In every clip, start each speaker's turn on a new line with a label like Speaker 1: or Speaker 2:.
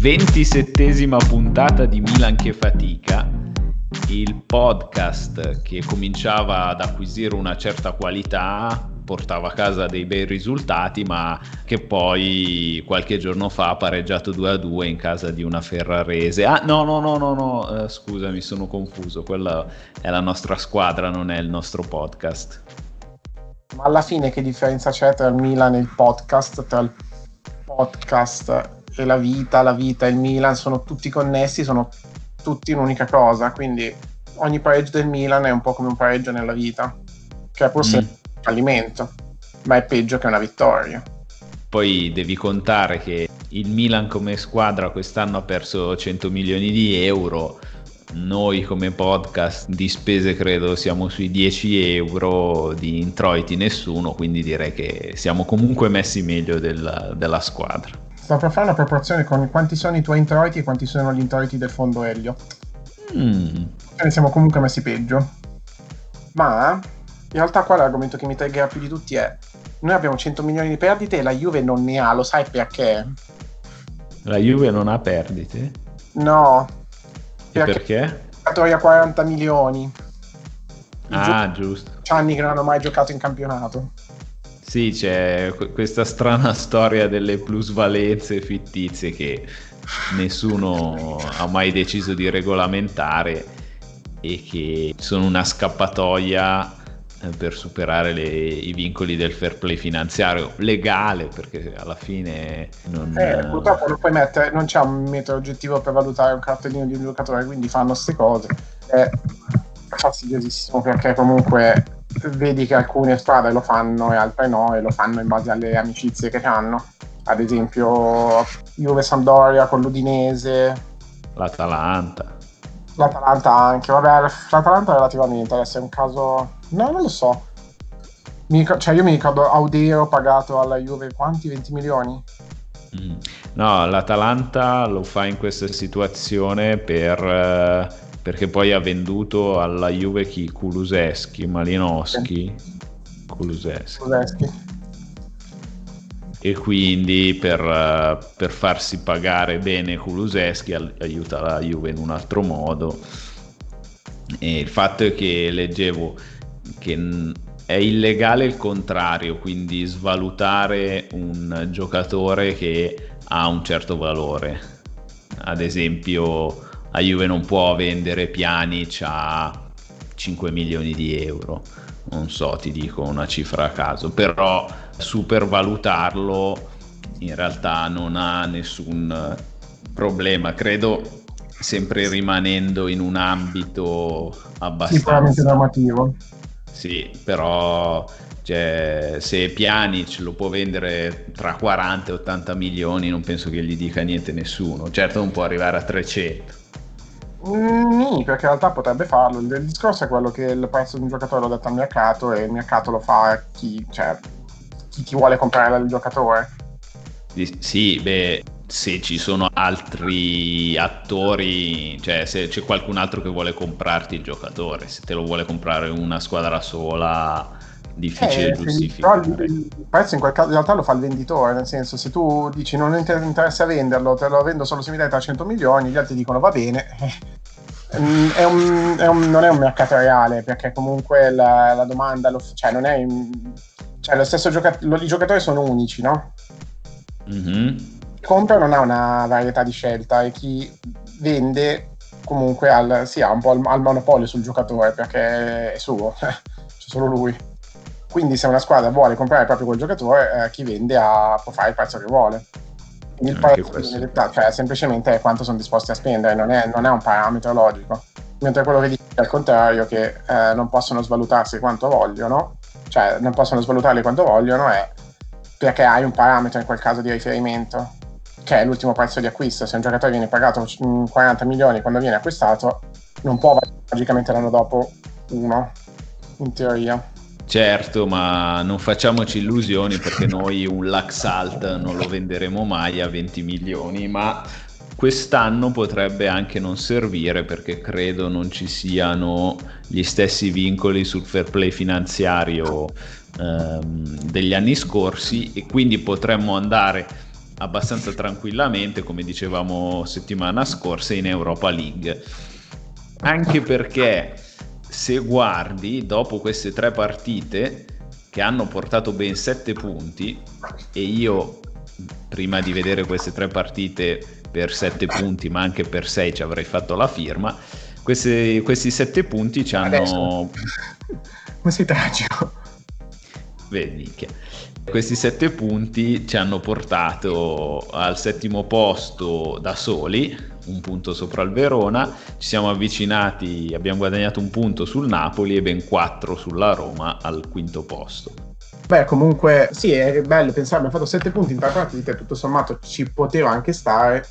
Speaker 1: Ventisettesima puntata di Milan che fatica, il podcast che cominciava ad acquisire una certa qualità, portava a casa dei bei risultati, ma che poi qualche giorno fa ha pareggiato 2 a 2 in casa di una Ferrarese. Ah, no, no, no, no, no, eh, scusa, mi sono confuso. Quella è la nostra squadra, non è il nostro podcast.
Speaker 2: Ma alla fine che differenza c'è tra il Milan e il podcast? Tra il podcast e la vita, la vita e il Milan sono tutti connessi, sono tutti un'unica cosa, quindi ogni pareggio del Milan è un po' come un pareggio nella vita, che è forse mm. un fallimento, ma è peggio che una vittoria.
Speaker 1: Poi devi contare che il Milan come squadra quest'anno ha perso 100 milioni di euro, noi come podcast di spese credo siamo sui 10 euro, di introiti nessuno, quindi direi che siamo comunque messi meglio del, della squadra.
Speaker 2: Sto per fare una proporzione con quanti sono i tuoi introiti e quanti sono gli introiti del fondo Elio. Mm. Ne siamo comunque messi peggio. Ma in realtà qua l'argomento che mi triggerà più di tutti è noi abbiamo 100 milioni di perdite e la Juve non ne ha, lo sai perché?
Speaker 1: La Juve non ha perdite?
Speaker 2: No,
Speaker 1: perché? perché?
Speaker 2: Giocatori a 40 milioni. I
Speaker 1: ah, gio- giusto.
Speaker 2: Anni che non hanno mai giocato in campionato.
Speaker 1: Sì, c'è questa strana storia delle plusvalenze fittizie che nessuno ha mai deciso di regolamentare e che sono una scappatoia eh, per superare le, i vincoli del fair play finanziario legale perché alla fine non,
Speaker 2: eh, purtroppo non puoi mettere non c'è un metodo oggettivo per valutare un cartellino di un giocatore quindi fanno queste cose. È fastidiosissimo perché comunque vedi che alcune squadre lo fanno e altre no e lo fanno in base alle amicizie che hanno ad esempio Juve Sampdoria con l'Udinese
Speaker 1: l'Atalanta
Speaker 2: l'Atalanta anche vabbè l'Atalanta relativamente adesso è un caso No, non lo so. Mi, cioè, io mi ricordo Audero pagato alla Juve quanti? 20 milioni?
Speaker 1: Mm. No, l'Atalanta lo fa in questa situazione per, eh, perché poi ha venduto alla Juve chi? Kuluseschi, Malinowski. Kuluseschi. Kuluseschi. E quindi per, uh, per, farsi pagare bene Kuluseschi aiuta la Juve in un altro modo. E il fatto è che leggevo che è illegale il contrario, quindi svalutare un giocatore che ha un certo valore. Ad esempio, la Juve non può vendere Pjanic a 5 milioni di euro. Non so, ti dico una cifra a caso, però supervalutarlo in realtà non ha nessun problema. Credo sempre rimanendo in un ambito abbastanza
Speaker 2: normativo
Speaker 1: sì, però cioè, se Pjanic lo può vendere tra 40 e 80 milioni non penso che gli dica niente nessuno. Certo non può arrivare a 300.
Speaker 2: Mm, perché in realtà potrebbe farlo. Il discorso è quello che il prezzo di un giocatore lo detta al mercato e il mercato lo fa chi, cioè, chi ti vuole comprare il giocatore.
Speaker 1: Sì, beh, se ci sono altri attori, cioè se c'è qualcun altro che vuole comprarti il giocatore, se te lo vuole comprare una squadra sola, difficile eh, giustificare.
Speaker 2: Però il, prezzo in quel caso in realtà lo fa il venditore, nel senso se tu dici non ti interessa venderlo, te lo vendo solo se mi dai 300 milioni, gli altri dicono va bene. Mm, è un, è un, non è un mercato reale perché comunque la, la domanda, lo, cioè non è, cioè lo stesso giocatore, i giocatori sono unici, no? Mm-hmm compra non ha una varietà di scelta e chi vende comunque al, sì, ha un po' al, monopolio sul giocatore perché è suo, c'è solo lui. Quindi se una squadra vuole comprare proprio quel giocatore, eh, chi vende ha, può fare il prezzo che vuole. il prezzo realtà, cioè, semplicemente è quanto sono disposti a spendere, non è, non è un parametro logico. Mentre quello che dice al contrario, che eh, non possono svalutarsi quanto vogliono, cioè non possono svalutarli quanto vogliono, è perché hai un parametro in quel caso di riferimento che è l'ultimo prezzo di acquisto. Se un giocatore viene pagato 40 milioni quando viene acquistato, non può valere logicamente l'anno dopo uno, in teoria.
Speaker 1: Certo, ma non facciamoci illusioni perché noi un Laxalt non lo venderemo mai a 20 milioni, ma quest'anno potrebbe anche non servire perché credo non ci siano gli stessi vincoli sul fair play finanziario ehm, degli anni scorsi e quindi potremmo andare abbastanza tranquillamente, come dicevamo settimana scorsa, in Europa League. Anche perché se guardi dopo queste tre partite che hanno portato ben sette punti e io prima di vedere queste tre partite per sette punti ma anche per sei ci avrei fatto la firma questi, questi sette punti ci hanno
Speaker 2: Adesso. come sei tragico
Speaker 1: vedi che questi sette punti ci hanno portato al settimo posto da soli, un punto sopra il Verona, ci siamo avvicinati, abbiamo guadagnato un punto sul Napoli e ben quattro sulla Roma al quinto posto.
Speaker 2: Beh, comunque sì, è bello pensare, abbiamo fatto sette punti in tre partite, tutto sommato ci poteva anche stare,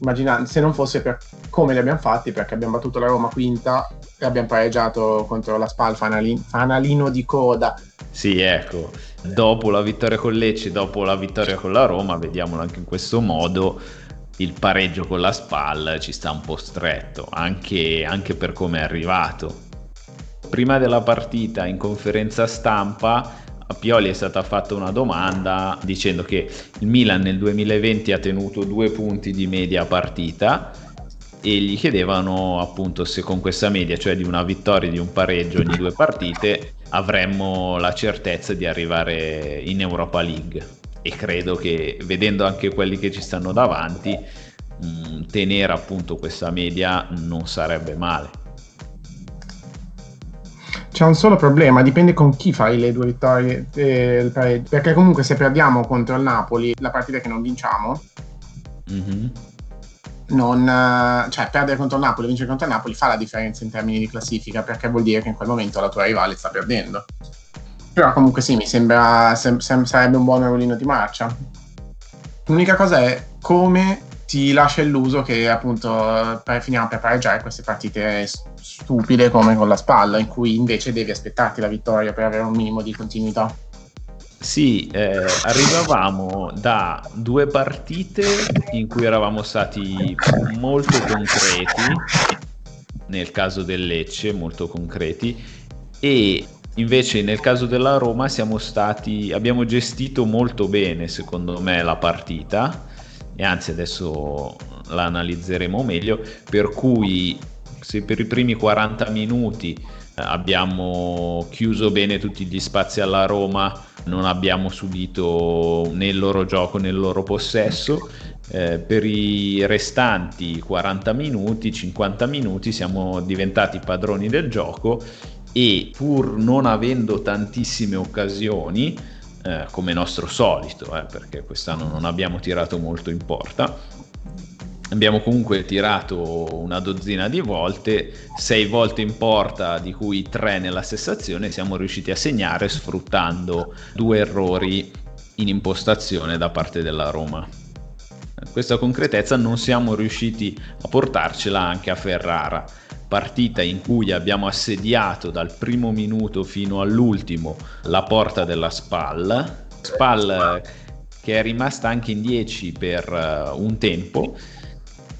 Speaker 2: immaginando se non fosse per come li abbiamo fatti, perché abbiamo battuto la Roma quinta e abbiamo pareggiato contro la Spal fanalino, fanalino di coda.
Speaker 1: Sì, ecco, dopo la vittoria con Lecce, dopo la vittoria con la Roma, vediamolo anche in questo modo, il pareggio con la Spal ci sta un po' stretto, anche, anche per come è arrivato. Prima della partita in conferenza stampa a Pioli è stata fatta una domanda dicendo che il Milan nel 2020 ha tenuto due punti di media partita e gli chiedevano appunto se con questa media, cioè di una vittoria e di un pareggio ogni due partite, avremmo la certezza di arrivare in Europa League. E credo che vedendo anche quelli che ci stanno davanti, mh, mm, tenere appunto questa media non sarebbe male.
Speaker 2: C'è un solo problema, dipende con chi fai le due vittorie, eh, perché comunque se perdiamo contro il Napoli, la partita che non vinciamo, mm-hmm non, eh, cioè, perdere contro il Napoli, vincere contro il Napoli fa la differenza in termini di classifica perché vuol dire che in quel momento la tua rivale sta perdendo. Però comunque sì, mi sembra sem- sem- sarebbe un buon ruolino di marcia. L'unica cosa è come ti lascia illuso che appunto per, finiamo per pareggiare queste partite stupide come con la spalla, in cui invece devi aspettarti la vittoria per avere un minimo di continuità.
Speaker 1: Sì, eh, arrivavamo da due partite in cui eravamo stati molto concreti, nel caso del Lecce molto concreti, e invece nel caso della Roma siamo stati, abbiamo gestito molto bene secondo me la partita, e anzi adesso la analizzeremo meglio, per cui se per i primi 40 minuti abbiamo chiuso bene tutti gli spazi alla Roma, non abbiamo subito né il loro gioco né il loro possesso. Eh, per i restanti 40 minuti, 50 minuti siamo diventati padroni del gioco e pur non avendo tantissime occasioni, eh, come nostro solito, eh, perché quest'anno non abbiamo tirato molto in porta, abbiamo comunque tirato una dozzina di volte, sei volte in porta, di cui tre nella stessa azione, siamo riusciti a segnare sfruttando due errori in impostazione da parte della Roma. Questa concretezza non siamo riusciti a portarcela anche a Ferrara, partita in cui abbiamo assediato dal primo minuto fino all'ultimo la porta della SPAL, SPAL che è rimasta anche in 10 per eh, un tempo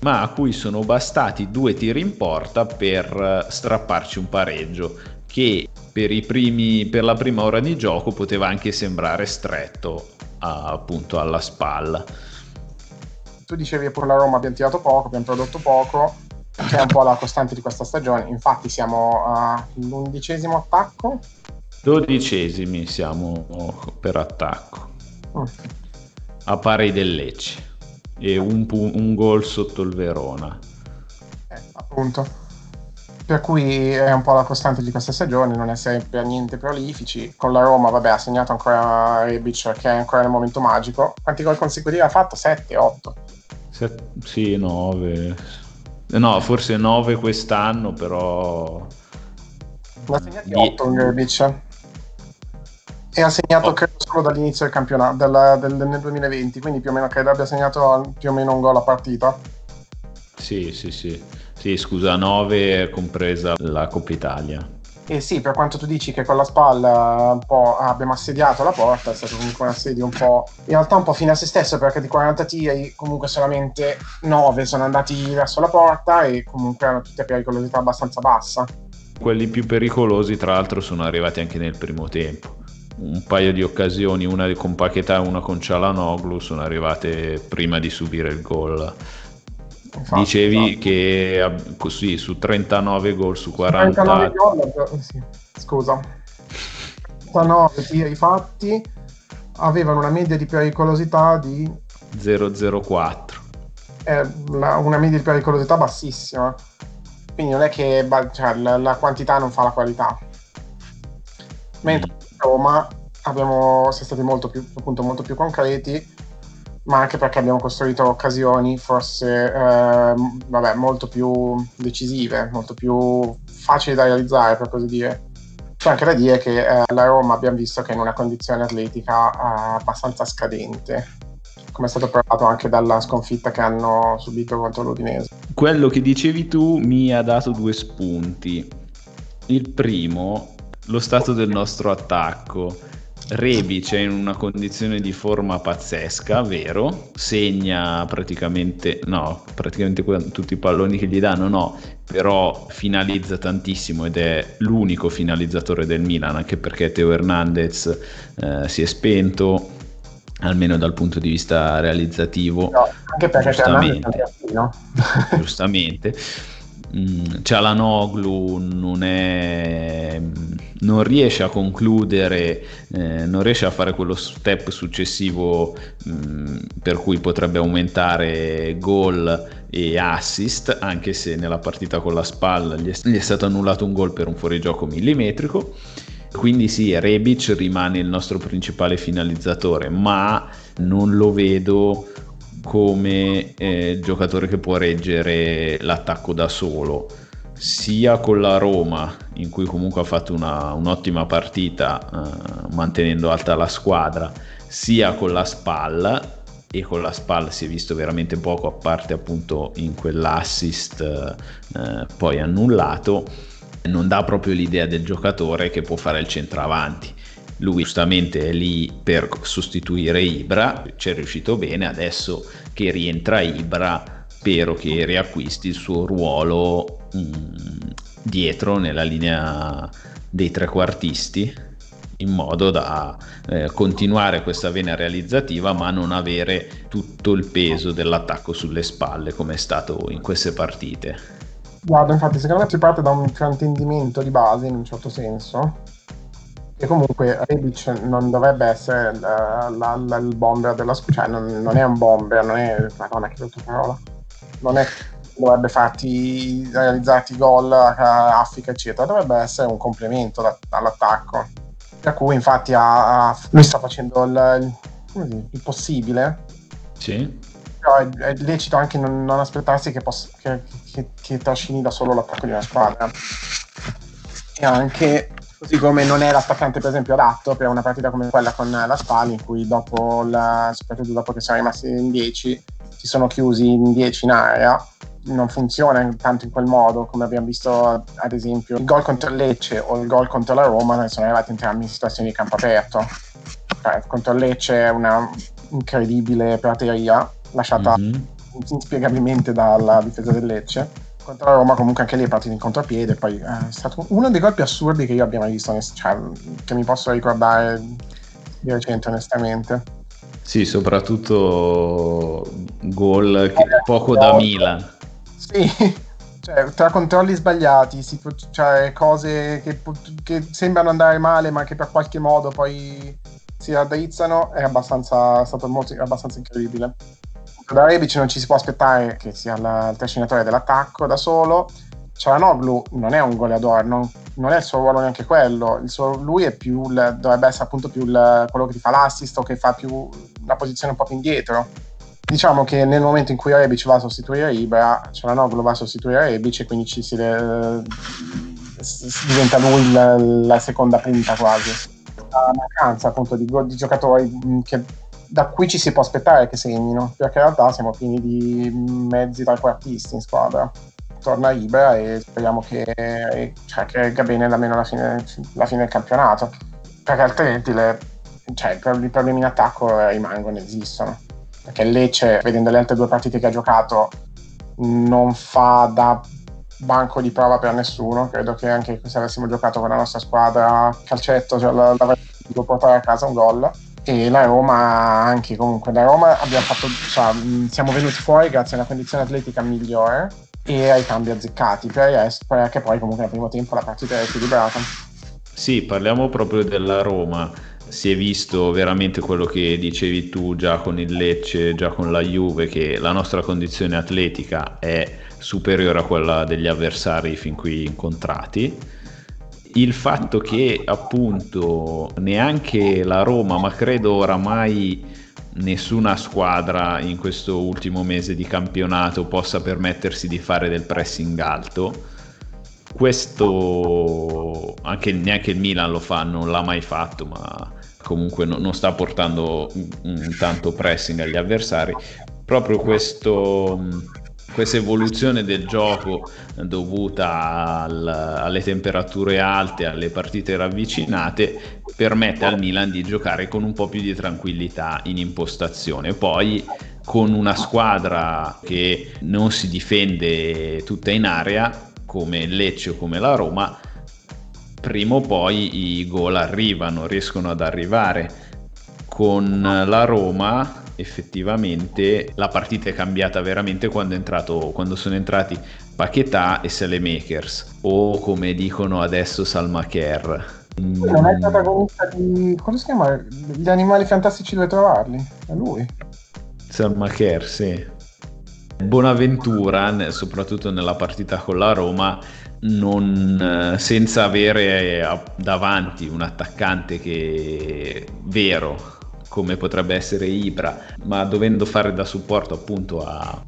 Speaker 1: ma a cui sono bastati due tiri in porta per eh, strapparci un pareggio che per, primi, per la prima ora di gioco poteva anche sembrare stretto appunto alla spalla.
Speaker 2: Tu dicevi che per la Roma abbiamo tirato poco, abbiamo prodotto poco, che è un po' la costante di questa stagione. Infatti siamo all'undicesimo attacco.
Speaker 1: Dodicesimi siamo per attacco. Mm. A pari del Lecce e un, un gol sotto il Verona.
Speaker 2: Eh, appunto. Per cui è un po' la costante di queste stagioni, non essere per niente prolifici. Con la Roma, vabbè, ha segnato ancora Rebic che è ancora nel momento magico. Quanti gol consecutivi ha fatto? 7, 8?
Speaker 1: Set, sì, 9. No, forse 9 quest'anno, però...
Speaker 2: Ne ha segnati 8 Die... Rebic e ha segnato oh. credo solo dall'inizio del campionato della, del, nel 2020 quindi più o meno credo abbia segnato più o meno un gol a partita
Speaker 1: sì sì sì sì scusa 9 compresa la Coppa Italia
Speaker 2: e sì, per quanto tu dici che con la spalla un po' abbiamo assediato la porta, è stato comunque un assedio un po'. in realtà un po' fine a se stesso, perché di 40 tiri comunque solamente 9 sono andati verso la porta e comunque hanno tutte pericolosità abbastanza bassa.
Speaker 1: Quelli più pericolosi, tra l'altro, sono arrivati anche nel primo tempo un paio di occasioni, una con Paquetà e una con Cialanoglu, sono arrivate prima di subire il gol. Infatti, Dicevi no. che così su 39 gol su 40 39
Speaker 2: gol, sì. scusa 39 tiri fatti avevano una media di pericolosità di
Speaker 1: 004
Speaker 2: è una media di pericolosità bassissima quindi non è che cioè, la, la, quantità non fa la qualità mentre mm. Roma abbiamo, siamo stati molto più, appunto, molto più concreti ma anche perché abbiamo costruito occasioni forse eh, vabbè, molto più decisive, molto più facili da realizzare per così dire. C'è anche da dire che eh, la Roma abbiamo visto che è in una condizione atletica eh, abbastanza scadente, come è stato provato anche dalla sconfitta che hanno subito contro l'Udinese.
Speaker 1: Quello che dicevi tu mi ha dato due spunti. Il primo, lo stato del nostro attacco Rebic è in una condizione di forma pazzesca, vero? Segna praticamente, no, praticamente tutti i palloni che gli danno, no, però finalizza tantissimo ed è l'unico finalizzatore del Milan, anche perché Teo Hernandez eh, si è spento, almeno dal punto di vista realizzativo. No,
Speaker 2: anche perché giustamente.
Speaker 1: giustamente. Mm, Cialanoglu non, è, non riesce a concludere, eh, non riesce a fare quello step successivo mh, mm, per cui potrebbe aumentare gol e assist, anche se nella partita con la spalla gli è, gli è stato annullato un gol per un fuorigioco millimetrico. Quindi sì, Rebic rimane il nostro principale finalizzatore, ma non lo vedo come eh, giocatore che può reggere l'attacco da solo, sia con la Roma, in cui comunque ha fatto una, un'ottima partita eh, mantenendo alta la squadra, sia con la Spalla e con la Spalla si è visto veramente poco a parte appunto in quell'assist eh, poi annullato non dà proprio l'idea del giocatore che può fare il centravanti lui giustamente è lì per sostituire Ibra, ci è riuscito bene, adesso che rientra Ibra spero che riacquisti il suo ruolo mh, mm, dietro nella linea dei trequartisti in modo da eh, continuare questa vena realizzativa ma non avere tutto il peso dell'attacco sulle spalle come è stato in queste partite.
Speaker 2: Guarda, infatti secondo me si parte da un fraintendimento di base in un certo senso e comunque Rebic non dovrebbe essere la, la, la, il bomber della squadra, cioè non, non, è un bomber, non è, madonna che brutta parola, non è dovrebbe farti realizzarti gol a Africa eccetera, dovrebbe essere un complemento da, all'attacco. Per cui infatti ha, ha, lui sta facendo il, il, il possibile.
Speaker 1: Sì.
Speaker 2: Però è, è lecito anche non, non aspettarsi che, possa, che, che, che trascini da solo l'attacco di una squadra. E anche Così come non è l'attaccante, per esempio, adatto per una partita come quella con la Spal, in cui dopo la, soprattutto dopo che siamo rimasti in 10, si sono chiusi in 10 in area. Non funziona tanto in quel modo, come abbiamo visto, ad esempio, il gol contro il Lecce o il gol contro la Roma sono arrivati entrambi in situazioni di campo aperto. Cioè, contro il Lecce è una incredibile prateria lasciata mm-hmm. inspiegabilmente dalla difesa del Lecce contro la Roma comunque anche lì è partito in contropiede poi eh, è stato uno dei gol più assurdi che io abbia mai visto cioè, che mi posso ricordare di recente onestamente.
Speaker 1: Sì soprattutto gol che, eh, poco da Milan.
Speaker 2: Sì cioè, tra controlli sbagliati cioè, cose che, che, sembrano andare male ma che per qualche modo poi si raddrizzano è, abbastanza, è stato molto, abbastanza incredibile da Rebic non ci si può aspettare che sia il trascinatore dell'attacco da solo. Cialanoglu non è un goleador, non, non, è il suo ruolo neanche quello. Suo, lui è più il, dovrebbe essere appunto più il, quello che ti fa l'assist o che fa più la posizione un po' più indietro. Diciamo che nel momento in cui Rebic va a sostituire Ibra, Cialanoglu va a sostituire Rebic e quindi ci si, eh, diventa lui la, la seconda punta quasi. La mancanza appunto di, di giocatori che da cui ci si può aspettare che segnino, perché in realtà siamo pieni di mezzi trequartisti in squadra. Torna Ibra e speriamo che, cioè, che regga bene almeno la fine, la fine del campionato, perché altrimenti le, cioè, i problemi in attacco rimangono, esistono. Perché Lecce, vedendo le altre due partite che ha giocato, non fa da banco di prova per nessuno. Credo che anche se avessimo giocato con la nostra squadra calcetto, cioè, l'avremmo di portare a casa un gol e la Roma anche comunque da Roma fatto cioè, siamo venuti fuori grazie a una condizione atletica migliore e ai cambi azzeccati per resto perché poi comunque nel primo tempo la partita era equilibrata
Speaker 1: sì parliamo proprio della Roma si è visto veramente quello che dicevi tu già con il Lecce, già con la Juve, che la nostra condizione atletica è superiore a quella degli avversari fin qui incontrati. Il fatto che appunto neanche la Roma, ma credo oramai nessuna squadra in questo ultimo mese di campionato possa permettersi di fare del pressing alto. Questo anche neanche il Milan lo fa, non l'ha mai fatto, ma comunque no, non sta portando un, tanto pressing agli avversari. Proprio questo, questa evoluzione del gioco dovuta al, alle temperature alte, alle partite ravvicinate, permette al Milan di giocare con un po' più di tranquillità in impostazione. Poi con una squadra che non si difende tutta in area, come Lecce o come la Roma, prima o poi i gol arrivano, riescono ad arrivare. Con la Roma effettivamente la partita è cambiata veramente quando, entrato, quando sono entrati Paquetà e Selemakers o come dicono adesso Salmacher.
Speaker 2: Non è il protagonista di... come si chiama? Gli animali fantastici dove trovarli? È lui.
Speaker 1: Salmacher, sì. Bonaventura, soprattutto nella partita con la Roma, non, eh, senza avere eh, davanti un attaccante che vero come potrebbe essere Ibra, ma dovendo fare da supporto appunto a,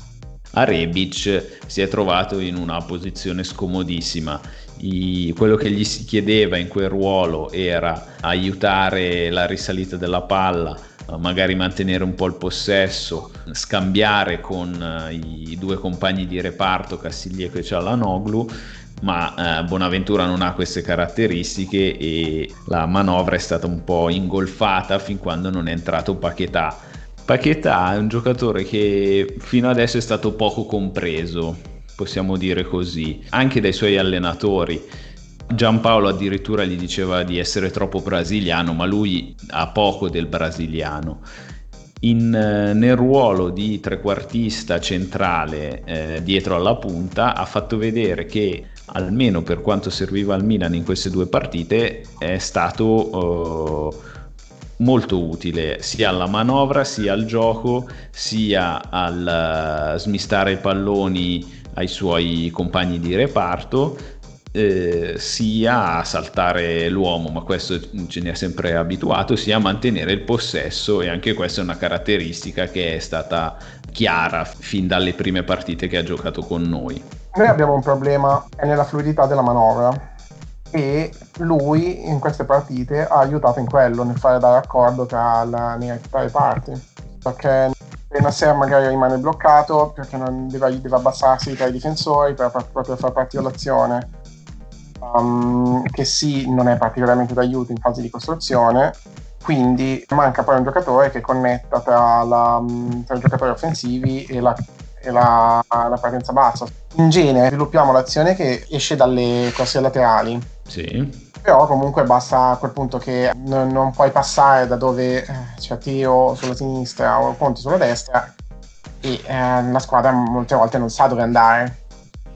Speaker 1: a Rebic si è trovato in una posizione scomodissima. I, quello che gli si chiedeva in quel ruolo era aiutare la risalita della palla, magari mantenere un po' il possesso, scambiare con eh, i due compagni di reparto Castiglieco e Cialanoglu ma eh, Bonaventura non ha queste caratteristiche e la manovra è stata un po' ingolfata fin quando non è entrato Paquetà. Paquetà è un giocatore che fino adesso è stato poco compreso, possiamo dire così, anche dai suoi allenatori. Giampaolo addirittura gli diceva di essere troppo brasiliano, ma lui ha poco del brasiliano. In, eh, nel ruolo di trequartista centrale eh, dietro alla punta ha fatto vedere che almeno per quanto serviva al Milan in queste due partite, è stato uh, molto utile sia alla manovra, sia al gioco, sia al uh, smistare i palloni ai suoi compagni di reparto, eh, sia a saltare l'uomo, ma questo ce ne ha sempre abituato, sia a mantenere il possesso e anche questa è una caratteristica che è stata chiara fin dalle prime partite che ha giocato con noi.
Speaker 2: Noi abbiamo un problema nella fluidità della manovra e lui in queste partite ha aiutato in quello, nel fare da raccordo tra, la, tra le parti, perché Benasser magari rimane bloccato perché non deve, deve abbassarsi tra i difensori per, per proprio far partire l'azione, um, che sì non è particolarmente d'aiuto in fase di costruzione, quindi manca poi un giocatore che connetta tra, la, tra i giocatori offensivi e la e la, la partenza bassa. In genere sviluppiamo l'azione che esce dalle corsie laterali.
Speaker 1: Sì.
Speaker 2: Però comunque basta a quel punto che non, non puoi passare da dove eh, c'è Tio sulla sinistra o Conte sulla destra e eh, la squadra molte volte non sa dove andare.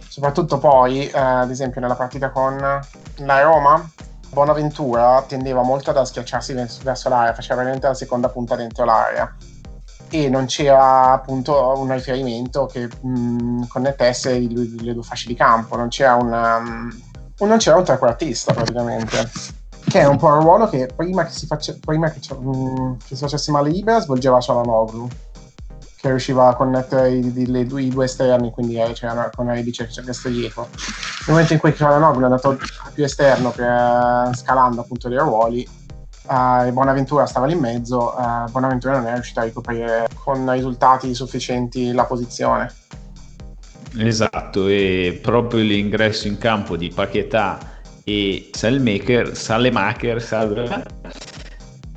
Speaker 2: Soprattutto poi, eh, ad esempio, nella partita con la Roma, Bonaventura tendeva molto ad schiacciarsi verso l'area, faceva veramente la seconda punta dentro l'area e non c'era appunto un riferimento che mh, mm, connettesse le due fasce di campo, non c'era, una, um, non c'era un trequartista praticamente. Che è un po' un ruolo che prima che si, face, prima che, mh, mm, che si facesse male libera svolgeva Cialanoglu, che riusciva a connettere i, i, i due esterni, quindi eh, c'era con Rebic e Castiglieco. Nel momento in cui Cialanoglu è andato più esterno per, scalando appunto dei ruoli, uh, Bonaventura stava lì in mezzo, uh, Bonaventura non è riuscito a ricoprire con risultati sufficienti la posizione.
Speaker 1: Esatto, e proprio l'ingresso in campo di Paquetà e Salemaker, Salemaker Sal...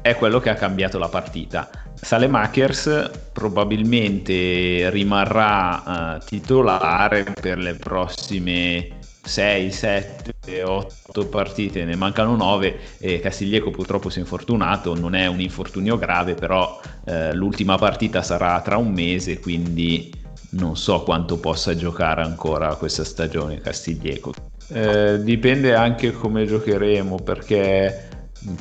Speaker 1: è quello che ha cambiato la partita. Salemakers probabilmente rimarrà uh, titolare per le prossime 6, 7, 8 partite, ne mancano 9 e Castiglieco purtroppo si è infortunato, non è un infortunio grave, però eh, l'ultima partita sarà tra un mese, quindi non so quanto possa giocare ancora questa stagione Castiglieco. Eh, dipende anche come giocheremo perché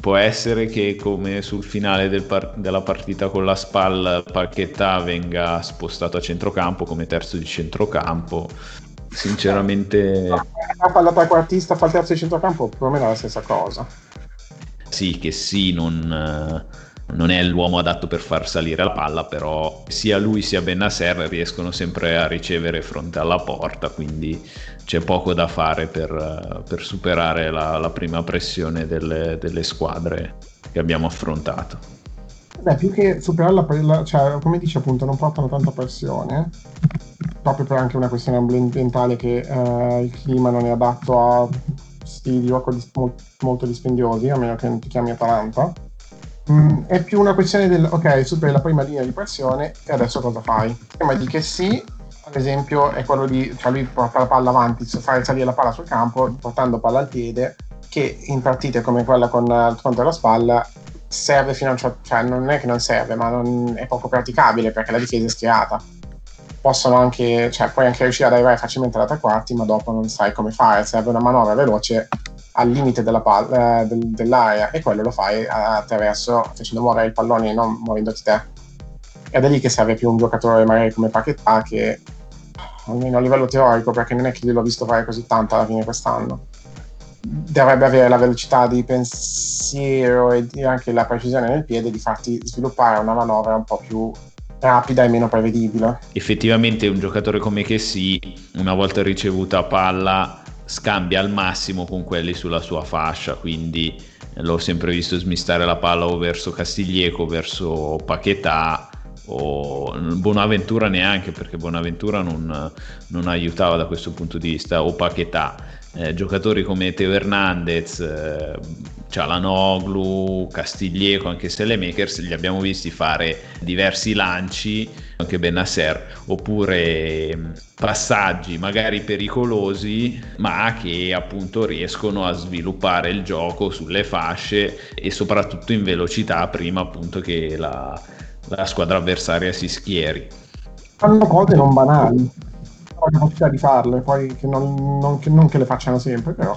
Speaker 1: può essere che come sul finale del par- della partita con la SPAL Paquetà venga spostato a centrocampo come terzo di centrocampo sinceramente
Speaker 2: fa la trequartista fa il terzo di centrocampo più o meno è la stessa cosa.
Speaker 1: Sì che sì non, non è l'uomo adatto per far salire la palla però sia lui sia Benasser riescono sempre a ricevere fronte alla porta quindi c'è poco da fare per, per superare la, la, prima pressione delle, delle, squadre che abbiamo affrontato.
Speaker 2: Beh, più che superarla, cioè, come dice appunto, non portano tanta pressione, proprio per anche una questione ambientale che eh, il clima non è adatto a stili gioco dis- molto dispendiosi, a meno che non ti chiami Atalanta. Mm, è più una questione del ok, superi la prima linea di pressione e adesso cosa fai? Prima di che sì, ad esempio è quello di cioè lui porta la palla avanti, fare salire la palla sul campo portando palla al piede che in partite come quella con il fronte alla spalla serve fino a un certo cioè non è che non serve ma non è poco praticabile perché la difesa è schierata possono anche cioè puoi anche riuscire ad arrivare facilmente alla tre quarti ma dopo non sai come fare serve una manovra veloce al limite della palla, eh, del, dell'area e quello lo fai attraverso facendo muovere il pallone e non muovendoti te ed è lì che serve più un giocatore magari come Paquetà che almeno a livello teorico, perché non è che l'ho visto fare così tanto alla fine quest'anno. Dovrebbe avere la velocità di pensiero e anche la precisione nel piede di farti sviluppare una manovra un po' più rapida e meno prevedibile.
Speaker 1: Effettivamente un giocatore come che sì, una volta ricevuta palla, scambia al massimo con quelli sulla sua fascia, quindi l'ho sempre visto smistare la palla o verso Castiglieco, verso Paquetà o Bonaventura neanche perché Bonaventura non, non aiutava da questo punto di vista o Paquetà eh, giocatori come Teo Hernandez eh, Cialanoglu Castiglieco anche Selemakers li abbiamo visti fare diversi lanci anche Benasser oppure mm, passaggi magari pericolosi ma che appunto riescono a sviluppare il gioco sulle fasce e soprattutto in velocità prima appunto che la la squadra avversaria si schieri.
Speaker 2: Fanno cose non banali, la possibilità di farle, poi che non, non, che non, che le facciano sempre, però.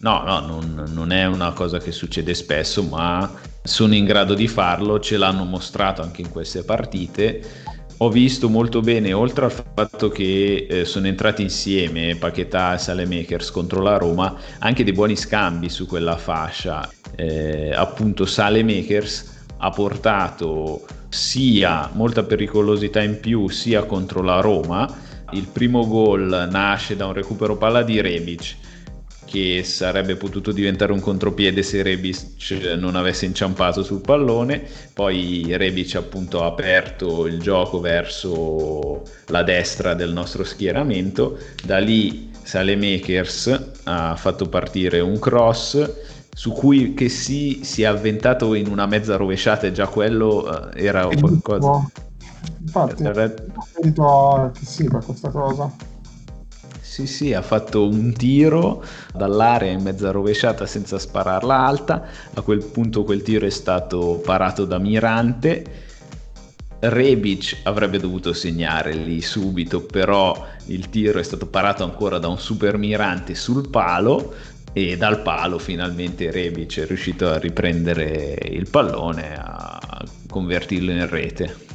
Speaker 1: No, no, non, non, è una cosa che succede spesso, ma sono in grado di farlo, ce l'hanno mostrato anche in queste partite. Ho visto molto bene, oltre al fatto che eh, sono entrati insieme Paquetà e Salemakers contro la Roma, anche dei buoni scambi su quella fascia. Eh, appunto Salemakers ha portato sia molta pericolosità in più sia contro la Roma. Il primo gol nasce da un recupero palla di Rebic che sarebbe potuto diventare un contropiede se Rebic non avesse inciampato sul pallone. Poi Rebic appunto ha aperto il gioco verso la destra del nostro schieramento. Da lì Salemakers ha fatto partire un cross su cui che si sia avventato in una mezza rovesciata e già quello eh, era qualcosa.
Speaker 2: Infatti, era... credito che sì per questa cosa.
Speaker 1: Sì, sì, ha fatto un tiro dall'area in mezza rovesciata senza spararla alta. A quel punto quel tiro è stato parato da Mirante. Rebic avrebbe dovuto segnare lì subito, però il tiro è stato parato ancora da un super mirante sul palo e dal palo finalmente Rebic è riuscito a riprendere il pallone a convertirlo in rete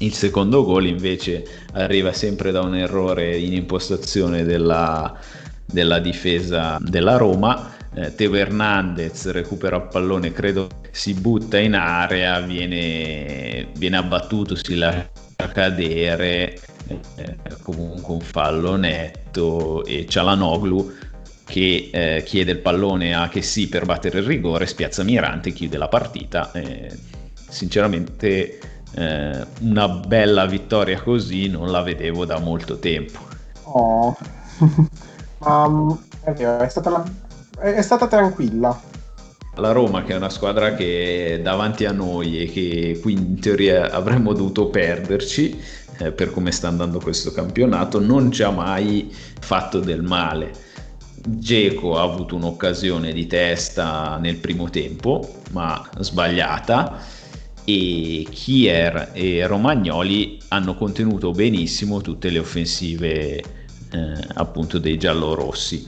Speaker 1: il secondo gol invece arriva sempre da un errore in impostazione della, della difesa della Roma eh, Teo Hernandez recupera il pallone credo si butta in area viene, viene abbattuto si lascia cadere eh, comunque un fallo netto e Cialanoglu che eh, chiede il pallone a che sì per battere il rigore, spiazza Mirante, chiude la partita. Eh, sinceramente eh, una bella vittoria così non la vedevo da molto tempo.
Speaker 2: Oh, um, è, vero, è, stata la... è stata tranquilla.
Speaker 1: La Roma, che è una squadra che è davanti a noi e che qui in teoria avremmo dovuto perderci, eh, per come sta andando questo campionato, non ci ha mai fatto del male. Geco ha avuto un'occasione di testa nel primo tempo, ma sbagliata, e Kier e Romagnoli hanno contenuto benissimo tutte le offensive eh, appunto dei giallorossi.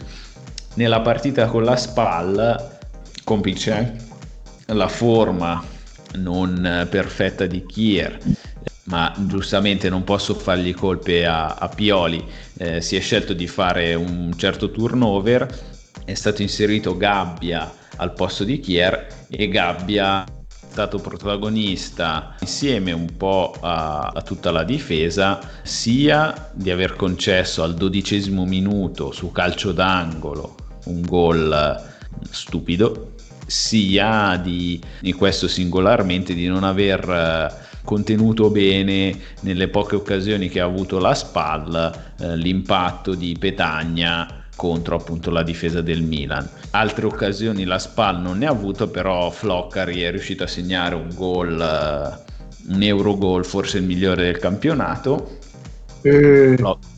Speaker 1: Nella partita con la SPAL complice la forma non perfetta di Kier ma giustamente non posso fargli colpe a, a Pioli, eh, si è scelto di fare un certo turnover, è stato inserito Gabbia al posto di Kier e Gabbia stato protagonista insieme un po' a, a, tutta la difesa sia di aver concesso al dodicesimo minuto su calcio d'angolo un gol stupido sia di, di questo singolarmente di non aver contenuto bene nelle poche occasioni che ha avuto la SPAL eh, l'impatto di Petagna contro appunto la difesa del Milan. Altre occasioni la SPAL non ne ha avuto, però Floccari è riuscito a segnare un gol, uh, un Eurogol, forse il migliore del campionato.
Speaker 2: Eh, Floc-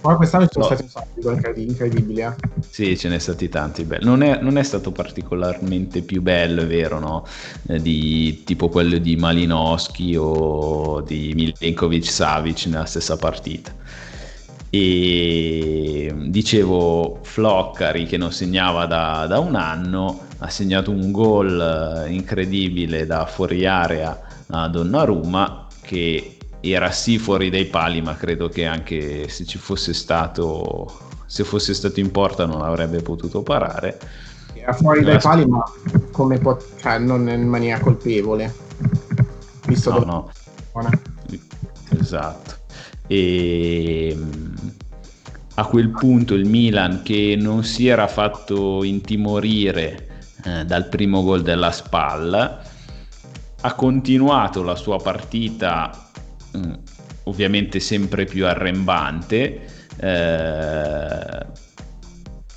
Speaker 2: poi quest'anno ci sono no. stati un sacco di incredibili. Eh?
Speaker 1: Sì, ce ne sono stati tanti. Non è, non è, stato particolarmente più bello, è vero, no? Eh, di, tipo quello di Malinowski o di Milenkovic Savic nella stessa partita. E dicevo, Floccari che non segnava da, da un anno ha segnato un gol incredibile da fuori area a Donnarumma che era sì fuori dai pali, ma credo che anche se ci fosse stato, se fosse stato in porta non avrebbe potuto parare.
Speaker 2: Era fuori dai pali, ma come pot- cioè, non in maniera colpevole.
Speaker 1: Visto no, no. Esatto. E a quel punto il Milan che non si era fatto intimorire eh, dal primo gol della spalla ha continuato la sua partita Mm, ovviamente sempre più arrembante, eh,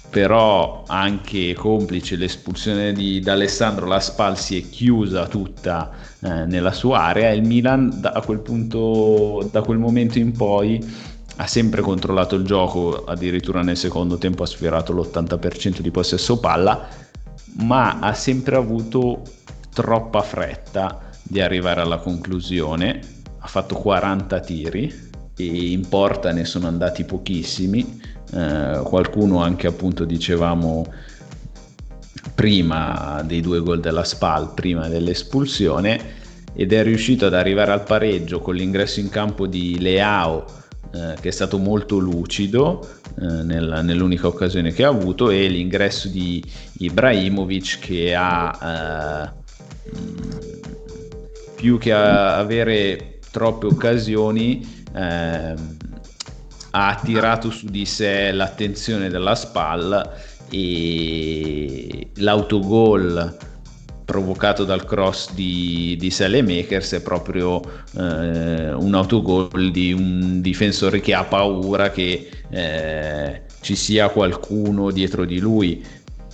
Speaker 1: però anche complice l'espulsione di D'Alessandro la Spal si è chiusa tutta eh, nella sua area. E il Milan da quel punto da quel momento in poi ha sempre controllato il gioco addirittura nel secondo tempo ha sfiorato l'80% di possesso palla ma ha sempre avuto troppa fretta di arrivare alla conclusione. Ha fatto 40 tiri e in porta ne sono andati pochissimi, eh, qualcuno anche appunto dicevamo prima dei due gol della SPAL, prima dell'espulsione ed è riuscito ad arrivare al pareggio con l'ingresso in campo di Leao eh, che è stato molto lucido eh, nel, nell'unica occasione che ha avuto e l'ingresso di Ibrahimovic che ha eh, più che avere troppe occasioni eh, ha attirato su di sé l'attenzione della SPAL e l'autogol provocato dal cross di, di Makers è proprio eh, un autogol di un difensore che ha paura che eh, ci sia qualcuno dietro di lui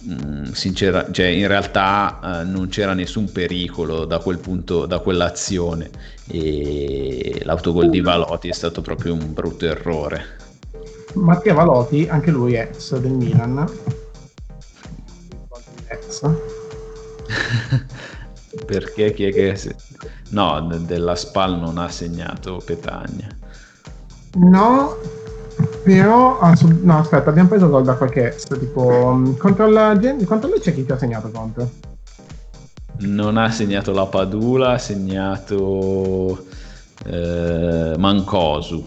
Speaker 1: Mm, sincera, cioè in realtà uh, non c'era nessun pericolo da quel punto, da quell'azione e l'autogol di Valotti è stato proprio un brutto errore.
Speaker 2: Mattia Valotti, anche lui ex del Milan. Ex.
Speaker 1: Perché chi è che... No, della SPAL non ha segnato Petagna.
Speaker 2: No, però, ah, su, no, aspetta, abbiamo preso gol da qualche est, tipo, um, contro la gente, contro lui c'è chi ti ha segnato contro?
Speaker 1: Non ha segnato la Padula, ha segnato eh, Mancosu.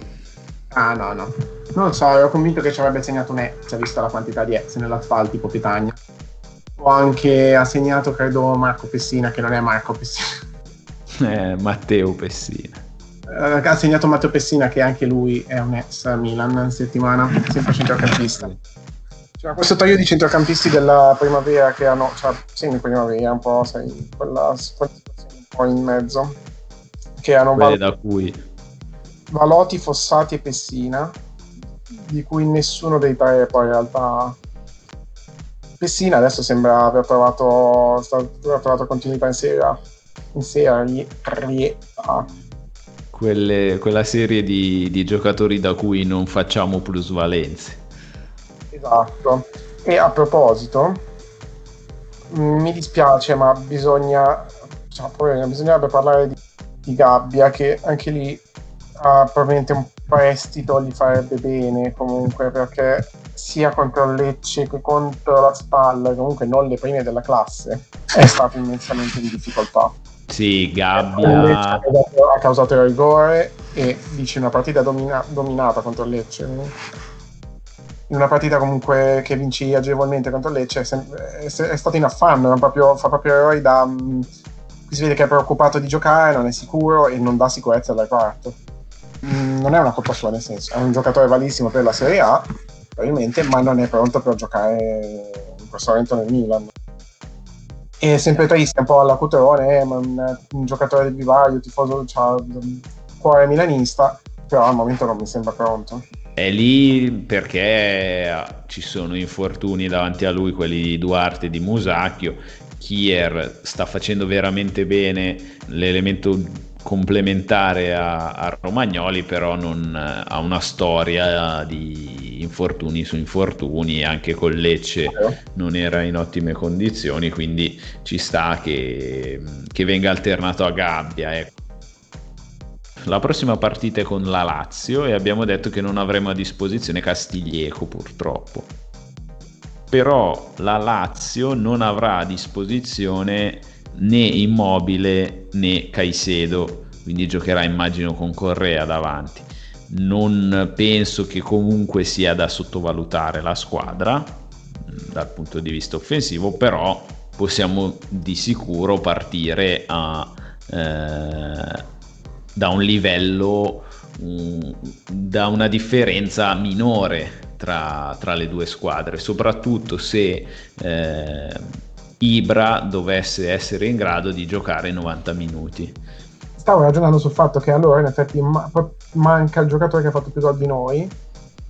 Speaker 2: Ah, no, no. Non lo so, ero convinto che ci avrebbe segnato un ex, vista la quantità di ex nell'asfalto, tipo Pitagna. Anche ha segnato, credo, Marco Pessina, che non è Marco Pessina.
Speaker 1: Eh, Matteo Pessina.
Speaker 2: Uh, ha segnato Matteo Pessina che anche lui è un ex Milan in settimana, sempre centrocampista. C'era questo taglio di centrocampisti della primavera che hanno, cioè semi primavera un po', sai, quella, situazione un po' in mezzo. Che hanno
Speaker 1: Beh, da cui?
Speaker 2: Valotti, Fossati e Pessina, di cui nessuno dei tre poi in realtà Pessina adesso sembra aver trovato, aver trovato continuità in Serie in Serie A
Speaker 1: quelle, quella serie di, di giocatori da cui non facciamo plusvalenze.
Speaker 2: Esatto. E a proposito, mi dispiace, ma bisogna, cioè, bisognerebbe parlare di, di, Gabbia, che anche lì ha probabilmente un prestito gli farebbe bene comunque, perché sia contro il Lecce che contro la Spalla, comunque non le prime della classe, è stato immensamente in difficoltà.
Speaker 1: Sì, Gabbia
Speaker 2: ha causato il rigore e dici una partita domina- dominata contro il Lecce. In una partita comunque che vinci agevolmente contro il Lecce è, sem- è, è stato in affanno, proprio, fa proprio eroi da... Um, si vede che è preoccupato di giocare, non è sicuro e non dà sicurezza al reparto. Mm, non è una colpa sua, nel senso, è un giocatore valissimo per la Serie A, probabilmente, ma non è pronto per giocare in questo momento nel Milan. E sempre triste, un po' alla Cutrone, eh, un, un, giocatore del vivaio, tifoso, ha un cuore milanista, però al momento non mi sembra pronto.
Speaker 1: È lì perché ci sono infortuni davanti a lui, quelli di Duarte e di Musacchio. Kier sta facendo veramente bene l'elemento complementare a, a Romagnoli, però non ha una storia di infortuni su infortuni, anche con Lecce non era in ottime condizioni, quindi ci sta che, che venga alternato a Gabbia. Ecco. La prossima partita è con la Lazio e abbiamo detto che non avremo a disposizione Castiglieco purtroppo. Però la Lazio non avrà a disposizione né Immobile né Caicedo, quindi giocherà immagino con Correa davanti. Non penso che comunque sia da sottovalutare la squadra mm, dal punto di vista offensivo, però possiamo di sicuro partire a, eh, da un livello, um, da una differenza minore tra, tra, le due squadre, soprattutto se eh, Ibra dovesse essere in grado di giocare 90 minuti.
Speaker 2: Stavo ragionando sul fatto che allora in effetti ma- manca il giocatore che ha fatto più gol di noi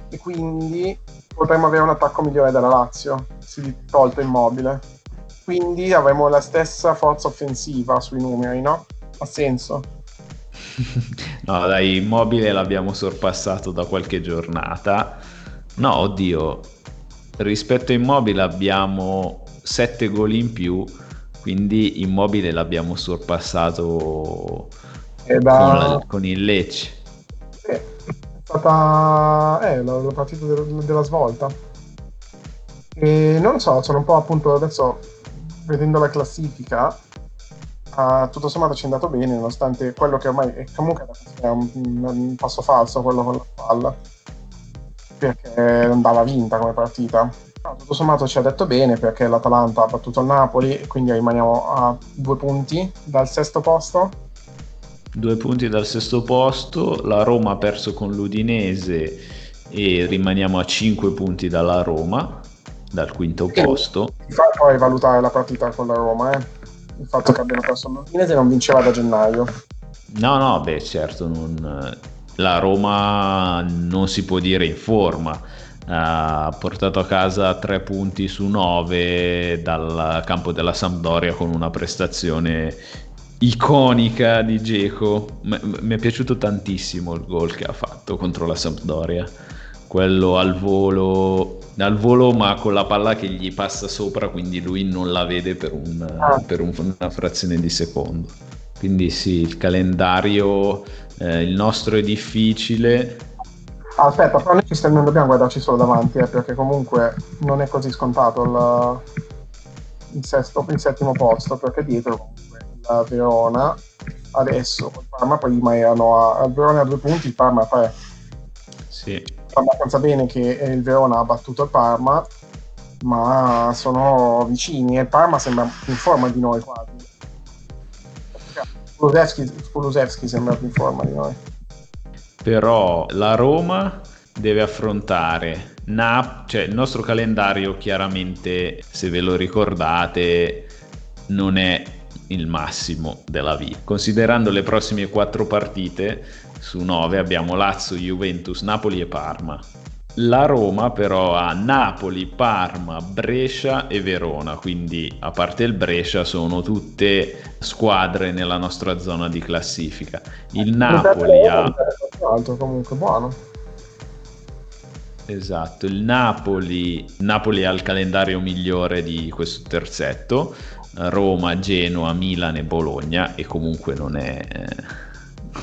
Speaker 2: e quindi potremmo avere un attacco migliore della Lazio, si tolto immobile. Quindi avremo la stessa forza offensiva sui numeri, no? Ha senso.
Speaker 1: no, dai, immobile l'abbiamo sorpassato da qualche giornata. No, oddio, rispetto a immobile abbiamo 7 gol in più, quindi Immobile l'abbiamo sorpassato da... con, con, il Lecce.
Speaker 2: È stata eh, la, la partita de- della svolta. E non lo so, sono un po' appunto adesso vedendo la classifica. Uh, tutto sommato ci è andato bene, nonostante quello che ormai è comunque è un, un passo falso quello con la palla, perché andava vinta come partita tutto sommato ci ha detto bene perché l'Atalanta ha battuto il Napoli, quindi rimaniamo a due punti dal sesto posto.
Speaker 1: Due punti dal sesto posto, la Roma ha perso con l'Udinese e rimaniamo a cinque punti dalla Roma, dal quinto e posto.
Speaker 2: Fa poi valutare la partita con la Roma, eh? il fatto che abbiamo perso l'Udinese non vinceva da gennaio.
Speaker 1: No, no, beh certo, non... la Roma non si può dire in forma ha portato a casa 3 punti su 9 dal campo della Sampdoria con una prestazione iconica di Geco. Mi è piaciuto tantissimo il gol che ha fatto contro la Sampdoria. Quello al volo, al volo, ma con la palla che gli passa sopra, quindi lui non la vede per, un, ah. per un, una frazione di secondo. Quindi sì, il calendario, eh, il nostro è difficile,
Speaker 2: aspetta, però noi non dobbiamo guardarci solo davanti, eh, perché comunque non è così scontato il, il, sesto, il settimo posto, perché dietro comunque la Verona adesso il Parma prima erano a, il Verona a due punti, il Parma a tre.
Speaker 1: Sì.
Speaker 2: Abbastanza bene che il Verona ha battuto il Parma, ma sono vicini e il Parma sembra in forma di noi quasi. Kulusevski sembra più in forma di noi
Speaker 1: però la Roma deve affrontare Nap- cioè il nostro calendario chiaramente se ve lo ricordate non è il massimo della vita considerando le prossime quattro partite su nove abbiamo Lazio, Juventus, Napoli e Parma La Roma però ha Napoli, Parma, Brescia e Verona, quindi a parte il Brescia sono tutte squadre nella nostra zona di classifica. Il Napoli ha...
Speaker 2: Altro comunque buono.
Speaker 1: Esatto, il Napoli, Napoli ha il calendario migliore di questo terzetto, Roma, Genoa, Milan e Bologna e comunque non è,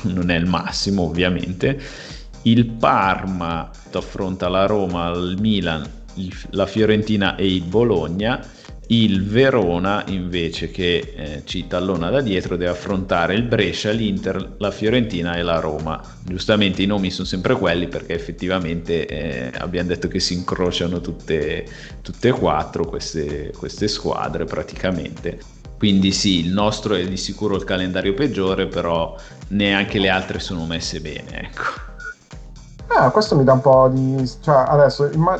Speaker 1: non è il massimo ovviamente il Parma affronta la Roma, il Milan, il, la Fiorentina e il Bologna, il Verona invece che eh, ci tallona da dietro deve affrontare il Brescia, l'Inter, la Fiorentina e la Roma. Giustamente i nomi sono sempre quelli perché effettivamente eh, abbiamo detto che si incrociano tutte, tutte e quattro queste, queste squadre praticamente. Quindi sì, il nostro è di sicuro il calendario peggiore, però neanche le altre sono messe bene, ecco.
Speaker 2: Ah, questo mi dà un po' di... Cioè, adesso, imma...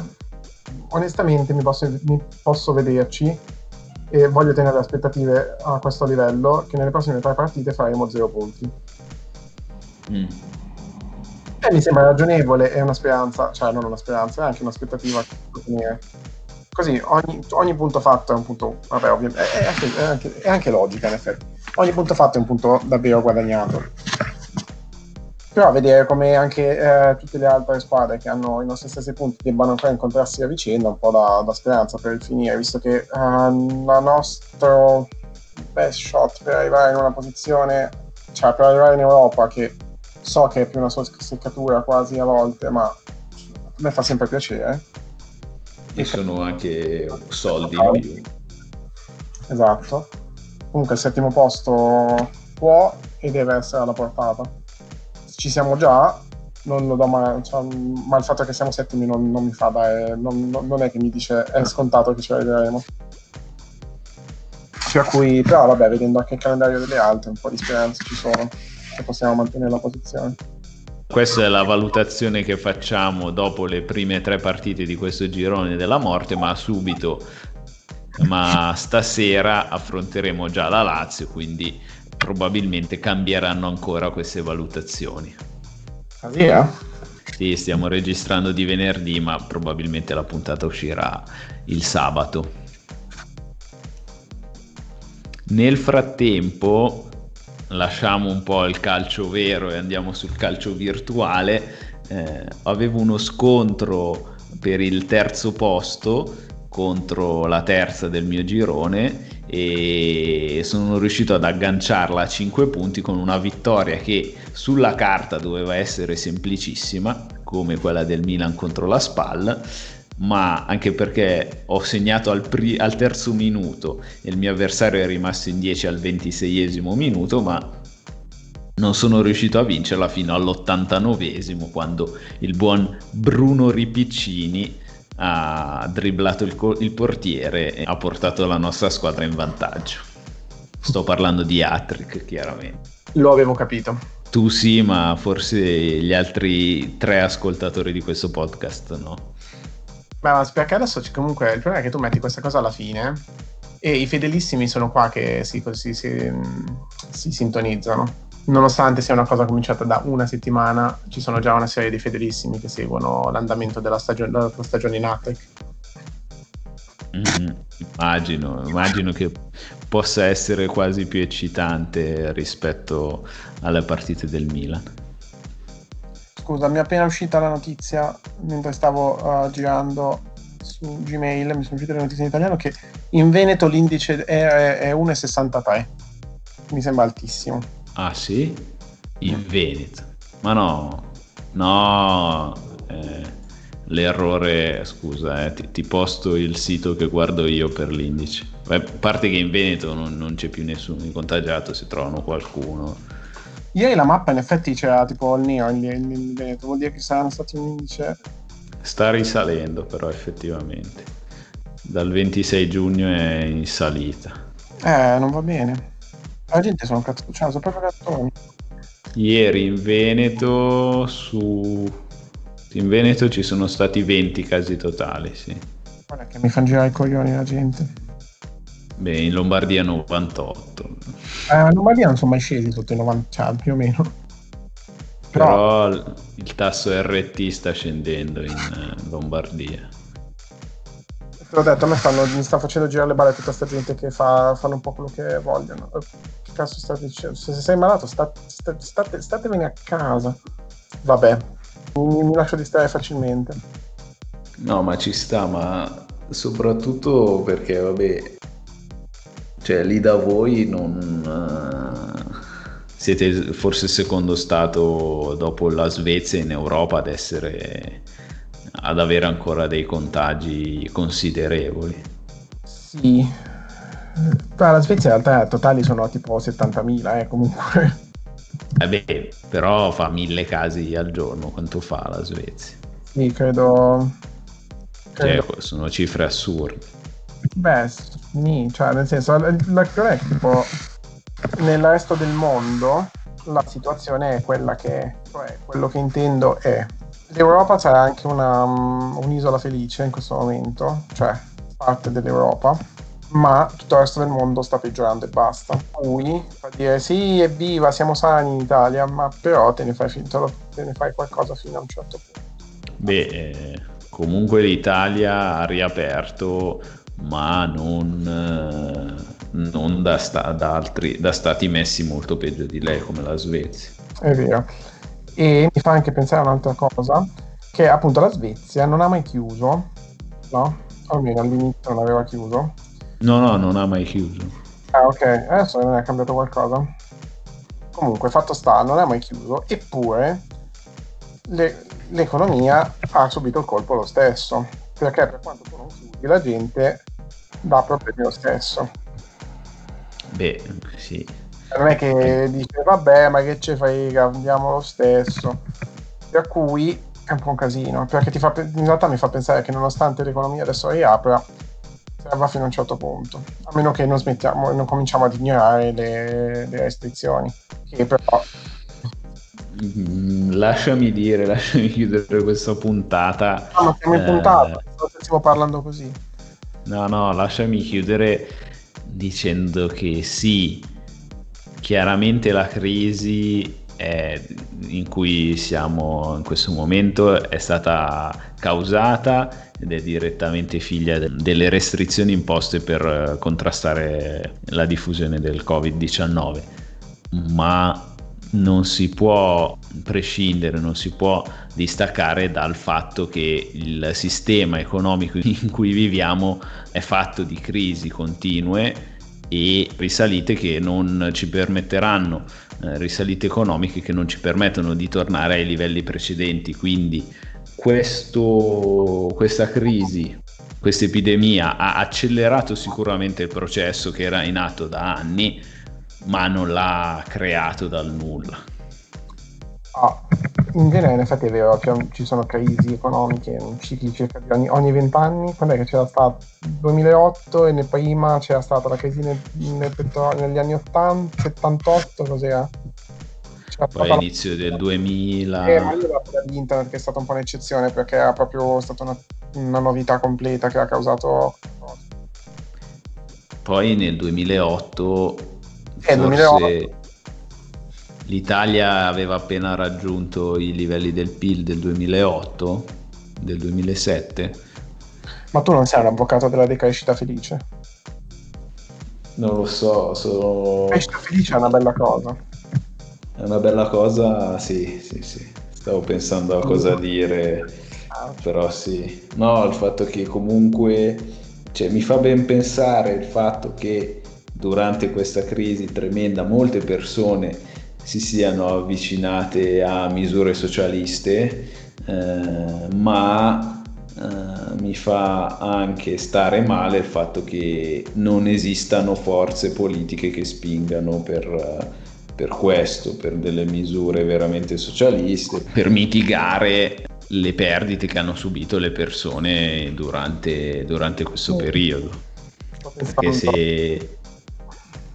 Speaker 2: onestamente mi posso, mi posso vederci e voglio tenere le aspettative a questo livello che nelle prossime tre partite faremo zero punti. Mm. E mi sembra ragionevole, è una speranza, cioè non una speranza, è anche un'aspettativa da tenere. Così ogni, ogni, punto fatto è un punto, vabbè, ovviamente, è anche, è, anche, è anche logica in effetti. Ogni punto fatto è un punto davvero guadagnato. Però vedere come anche eh, tutte le altre squadre che hanno i nostri stessi punti debbano ancora incontrarsi a vicenda, un po' da, da speranza per il finire, visto che eh, la nostra best shot per arrivare in una posizione, cioè per arrivare in Europa, che so che è più una seccatura quasi a volte, ma a me fa sempre piacere.
Speaker 1: E sono anche soldi in più.
Speaker 2: Esatto. Comunque il settimo posto può e deve essere alla portata ci siamo già, non lo do mai, cioè, ma il fatto che siamo settimi non, non mi fa da, non, non, è che mi dice è scontato che ci arriveremo. Per cui, però vabbè, vedendo anche il calendario delle altre, un po' di speranze ci sono che possiamo mantenere la posizione.
Speaker 1: Questa è la valutazione che facciamo dopo le prime tre partite di questo girone della morte, ma subito, ma stasera affronteremo già la Lazio, quindi probabilmente cambieranno ancora queste valutazioni.
Speaker 2: Ah, sì, eh?
Speaker 1: Sì, stiamo registrando di venerdì, ma probabilmente la puntata uscirà il sabato. Nel frattempo lasciamo un po' il calcio vero e andiamo sul calcio virtuale. Eh, avevo uno scontro per il terzo posto contro la terza del mio girone e sono riuscito ad agganciarla a 5 punti con una vittoria che sulla carta doveva essere semplicissima come quella del Milan contro la Spal ma anche perché ho segnato al, pri- al terzo minuto e il mio avversario è rimasto in 10 al 26esimo minuto ma non sono riuscito a vincerla fino all'89esimo quando il buon Bruno Ripiccini ha dribblato il, co- il portiere e ha portato la nostra squadra in vantaggio. Sto parlando di Attrick, chiaramente.
Speaker 2: Lo avevo capito.
Speaker 1: Tu sì, ma forse gli altri tre ascoltatori di questo podcast no.
Speaker 2: Beh, ma perché adesso comunque il problema è che tu metti questa cosa alla fine e i fedelissimi sono qua che si, così, si, si sintonizzano nonostante sia una cosa cominciata da una settimana, ci sono già una serie di fedelissimi che seguono l'andamento della stagione, della stagione in Atec.
Speaker 1: Mm, immagino, immagino che possa essere quasi più eccitante rispetto alle partite del Milan.
Speaker 2: Scusa, mi è appena uscita la notizia mentre stavo uh, girando su Gmail, mi sono uscite le notizie in italiano che in Veneto l'indice è, è 1,63. Mi sembra altissimo.
Speaker 1: Ah sì? In. Veneto. Ma no, no, eh, l'errore, scusa, eh, ti, ti, posto il sito che guardo io per l'indice. A parte che in Veneto non, non c'è più nessuno contagiato, se trovano qualcuno.
Speaker 2: Ieri la mappa in effetti c'era tipo il neo in, in, in Veneto, vuol dire che saranno stati un indice...
Speaker 1: Sta risalendo però effettivamente. Dal 26 giugno è in salita.
Speaker 2: Eh, non va bene. La gente sono cazzo, cioè, sono proprio cazzoni.
Speaker 1: Ieri in Veneto su in Veneto ci sono stati 20 casi totali, sì.
Speaker 2: Guarda che mi fanno girare i coglioni la gente.
Speaker 1: Beh, in Lombardia 98.
Speaker 2: Eh, in Lombardia non sono mai scesi sotto i 90, cioè, più o meno.
Speaker 1: Però il tasso RT sta scendendo in eh, Lombardia.
Speaker 2: Te l'ho detto, a me stanno, mi sta facendo girare le balle tutta questa gente che fa, fanno un po' quello che vogliono. Cazzo state dicendo? Se sei malato, state, state, statevene a casa. Vabbè, mi, mi lascio distrarre facilmente.
Speaker 1: No, ma ci sta, ma soprattutto perché, vabbè, cioè lì da voi non... Uh, siete forse il secondo stato dopo la Svezia in Europa ad essere... ad avere ancora dei contagi considerevoli.
Speaker 2: Sì, Beh, la Svezia in realtà totali sono tipo 70.000, eh, comunque.
Speaker 1: Eh beh, però fa mille casi al giorno, quanto fa la Svezia?
Speaker 2: Sì, credo...
Speaker 1: credo... Cioè, sono cifre assurde.
Speaker 2: Beh, sì, cioè nel senso, la, la è tipo nel resto del mondo la situazione è quella che è, cioè quello che intendo è l'Europa c'è anche una, um, un'isola felice in questo momento, cioè parte dell'Europa, ma tutto il resto del mondo sta peggiorando e basta. Cui fa dire sì, evviva, siamo sani in Italia, ma però te ne fai, te ne fai qualcosa fino a un certo punto.
Speaker 1: Beh, eh, comunque l'Italia ha riaperto ma non, eh, non da, sta, da, altri, da stati messi molto peggio di lei come la Svezia.
Speaker 2: È vero. E mi fa anche pensare a un'altra cosa, che appunto la Svezia non ha mai chiuso, no? Almeno all'inizio non aveva chiuso.
Speaker 1: No, no, non ha mai chiuso.
Speaker 2: Ah, ok, adesso non è cambiato qualcosa. Comunque, fatto sta, non è mai chiuso, eppure le, l'economia ha subito il colpo lo stesso, perché per quanto tu non chiudi, la gente dà problemi lo stesso.
Speaker 1: Beh, sì.
Speaker 2: Non è che dice vabbè, ma che ce fai, andiamo lo stesso. Per cui è un po' un casino, perché fa, in realtà mi fa pensare che nonostante l'economia adesso riapra, serva fino a un certo punto, a meno che non smettiamo non cominciamo ad ignorare le, le restrizioni, che però
Speaker 1: mm, lasciami dire, lasciami chiudere questa puntata.
Speaker 2: No, ma siamo in puntata, eh... stiamo parlando così.
Speaker 1: No, no, lasciami chiudere dicendo che sì, chiaramente la crisi in cui siamo in questo momento è stata causata ed è direttamente figlia de- delle restrizioni imposte per contrastare la diffusione del Covid-19, ma non si può prescindere, non si può distaccare dal fatto che il sistema economico in cui viviamo è fatto di crisi continue e risalite che non ci permetteranno, eh, risalite economiche che non ci permettono di tornare ai livelli precedenti. Quindi questo, questa crisi, questa epidemia ha accelerato sicuramente il processo che era in atto da anni, ma non l'ha creato dal nulla.
Speaker 2: Ah, in genere in effetti è vero che ci sono crisi economiche cicliche ogni, ogni 20 anni, quando è che c'era stato? 2008 e prima c'era stata la crisi nel, nel petrolio negli anni 80, 78, cos'era?
Speaker 1: C'era Poi all'inizio la... del 2000...
Speaker 2: Eh, ma io la di internet che è stata un po' un'eccezione perché era proprio stata una, una novità completa che ha causato...
Speaker 1: Poi nel 2008 eh, forse... 2008 L'Italia aveva appena raggiunto i livelli del PIL del 2008, del 2007.
Speaker 2: Ma tu non sei un avvocato della decrescita felice?
Speaker 1: Non lo so, sono...
Speaker 2: Decrescita felice è una bella cosa.
Speaker 1: È una bella cosa, sì, sì, sì. Stavo pensando a cosa dire, ah, però sì. No, il fatto che comunque, cioè, mi fa ben pensare il fatto che durante questa crisi tremenda molte persone si siano avvicinate a misure socialiste, eh, ma eh, mi fa anche stare male il fatto che non esistano forze politiche che spingano per, per questo, per delle misure veramente socialiste, per mitigare le perdite che hanno subito le persone durante, durante questo periodo. Perché se,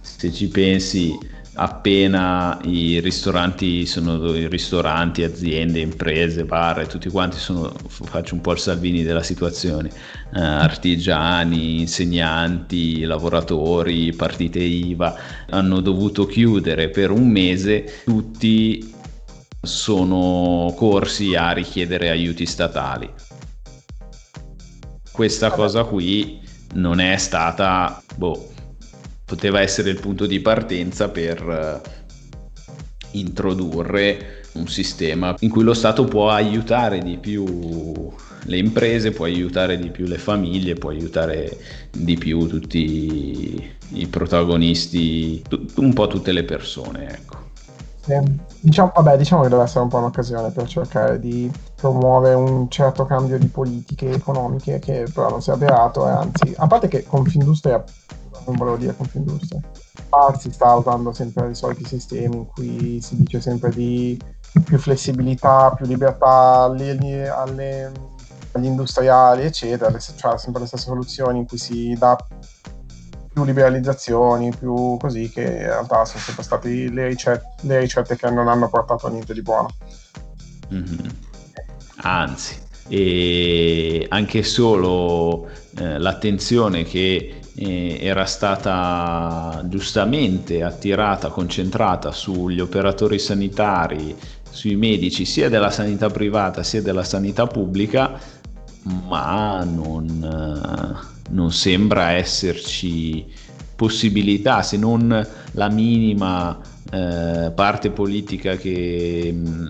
Speaker 1: se ci pensi appena i ristoranti sono i ristoranti, aziende, imprese, bar e tutti quanti sono, faccio un po' il Salvini della situazione, eh, artigiani, insegnanti, lavoratori, partite IVA, hanno dovuto chiudere per un mese. Tutti sono corsi a richiedere aiuti statali. Questa cosa qui non è stata, boh, poteva essere il punto di partenza per eh, introdurre un sistema in cui lo Stato può aiutare di più le imprese, può aiutare di più le famiglie, può aiutare di più tutti i protagonisti, un po' tutte le persone, ecco.
Speaker 2: Diciamo, vabbè, diciamo che deve essere un po' un'occasione per cercare di promuovere un certo cambio di politiche economiche che però non si è avverato e anzi, a parte che Confindustria, non volevo dire Confindustria, ah, si sta usando sempre i soliti sistemi in cui si dice sempre di più flessibilità, più libertà alle, alle, agli industriali, eccetera, cioè sempre le stesse soluzioni in cui si dà più liberalizzazioni, più così, che in realtà sono sempre state le ricette, le ricette che non hanno portato a niente di buono.
Speaker 1: Mm-hmm. Anzi, e anche solo eh, l'attenzione che era stata giustamente attirata, concentrata sugli operatori sanitari, sui medici sia della sanità privata sia della sanità pubblica, ma non, non sembra esserci possibilità, se non la minima eh, parte politica che mm,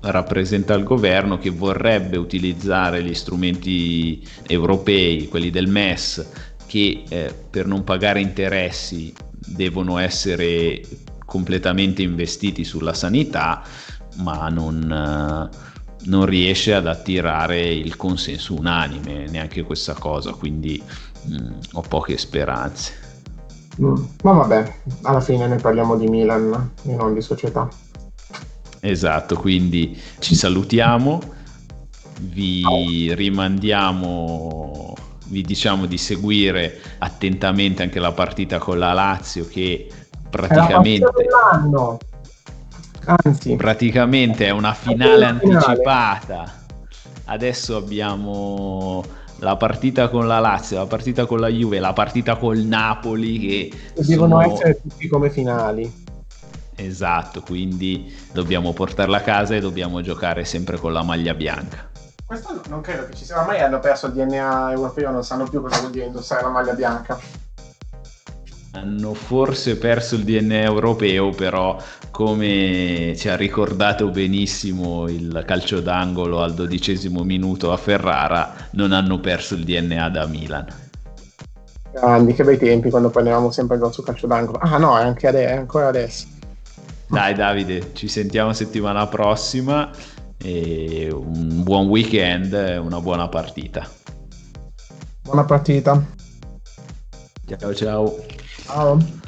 Speaker 1: rappresenta il governo, che vorrebbe utilizzare gli strumenti europei, quelli del MES, che eh, per non pagare interessi devono essere completamente investiti sulla sanità, ma non... Eh, non riesce ad attirare il consenso unanime, neanche questa cosa, quindi mh, mm, ho poche speranze.
Speaker 2: Mm. Ma vabbè, alla fine noi parliamo di Milan e non di società.
Speaker 1: Esatto, quindi ci salutiamo, vi rimandiamo, vi diciamo di seguire attentamente anche la partita con la Lazio che praticamente... È la Anzi, praticamente è una finale anticipata. Adesso abbiamo la partita con la Lazio, la partita con la Juve, la partita col Napoli che
Speaker 2: devono sono... essere tutti come finali.
Speaker 1: Esatto, quindi dobbiamo portarla a casa e dobbiamo giocare sempre con la maglia bianca.
Speaker 2: Questo non credo che ci sia, ormai hanno perso il DNA europeo, non sanno più cosa vuol dire indossare la maglia bianca
Speaker 1: hanno forse perso il DNA europeo, però come ci ha ricordato benissimo il calcio d'angolo al dodicesimo minuto a Ferrara, non hanno perso il DNA da Milan.
Speaker 2: Grandi, che bei tempi quando prendevamo sempre il sul calcio d'angolo. Ah no, è, anche ade- è ancora adesso.
Speaker 1: Dai Davide, ci sentiamo settimana prossima e un buon weekend e una buona partita.
Speaker 2: Buona partita.
Speaker 1: Ciao ciao.
Speaker 2: Um,